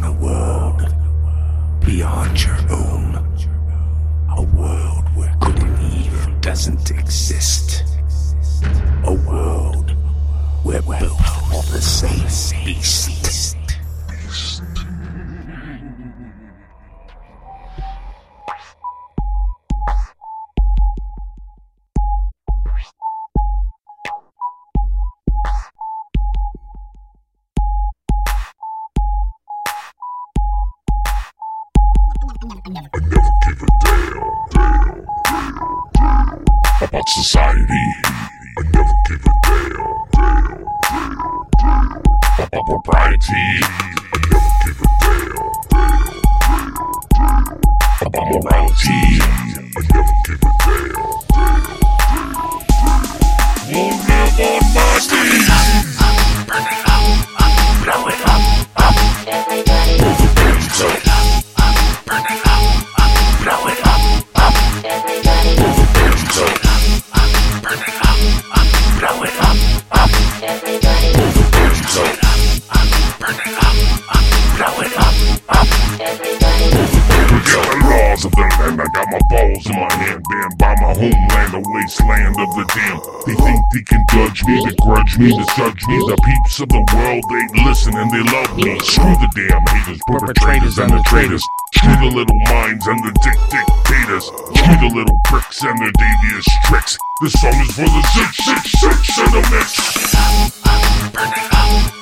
in a world beyond your own. A world where good and evil doesn't exist. A world where both are the same beast. About society. I never give a damn, damn, damn, damn about propriety. I never give a damn, damn, damn, damn about morality. My balls in my hand. Banned by my homeland, the wasteland of the damned. They think they can judge me, begrudge me, they judge me. The peeps of the world, they listen and they love me. Screw the damn haters, perpetrators and the traitors. Screw the little minds and the dick dictators. Screw the little pricks and their devious tricks. This song is for the six six six in the mix. Burn it up, blow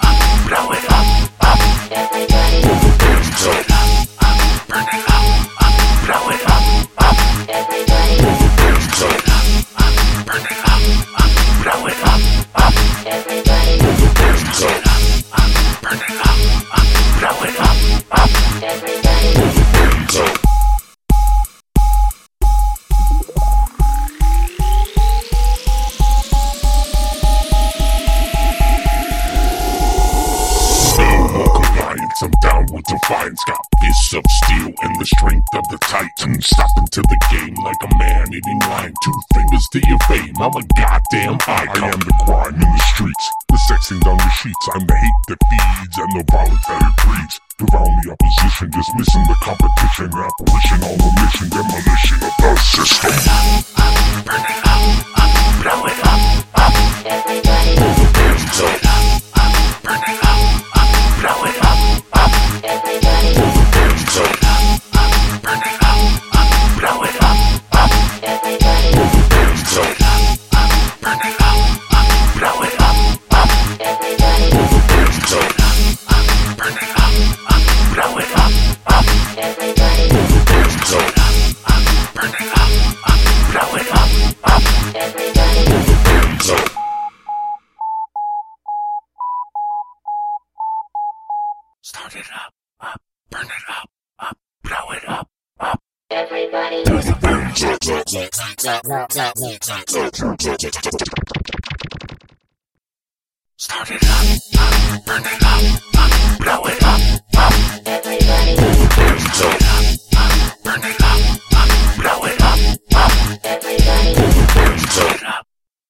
defiance. Got fists of steel and the strength of the titan. Stop into the game like a man eating lion. Two fingers to your fame, I'm a goddamn icon. I am the crime in the streets, the sexing down the sheets. I'm the hate that feeds and the violence that it breeds. Devour the opposition, dismissing the competition. Apparition on a mission, demolition of the system. Start it up, up, burn it up, up, blow it up, up. Everybody Do the. Everybody Start it up, up, burn it up, up, blow it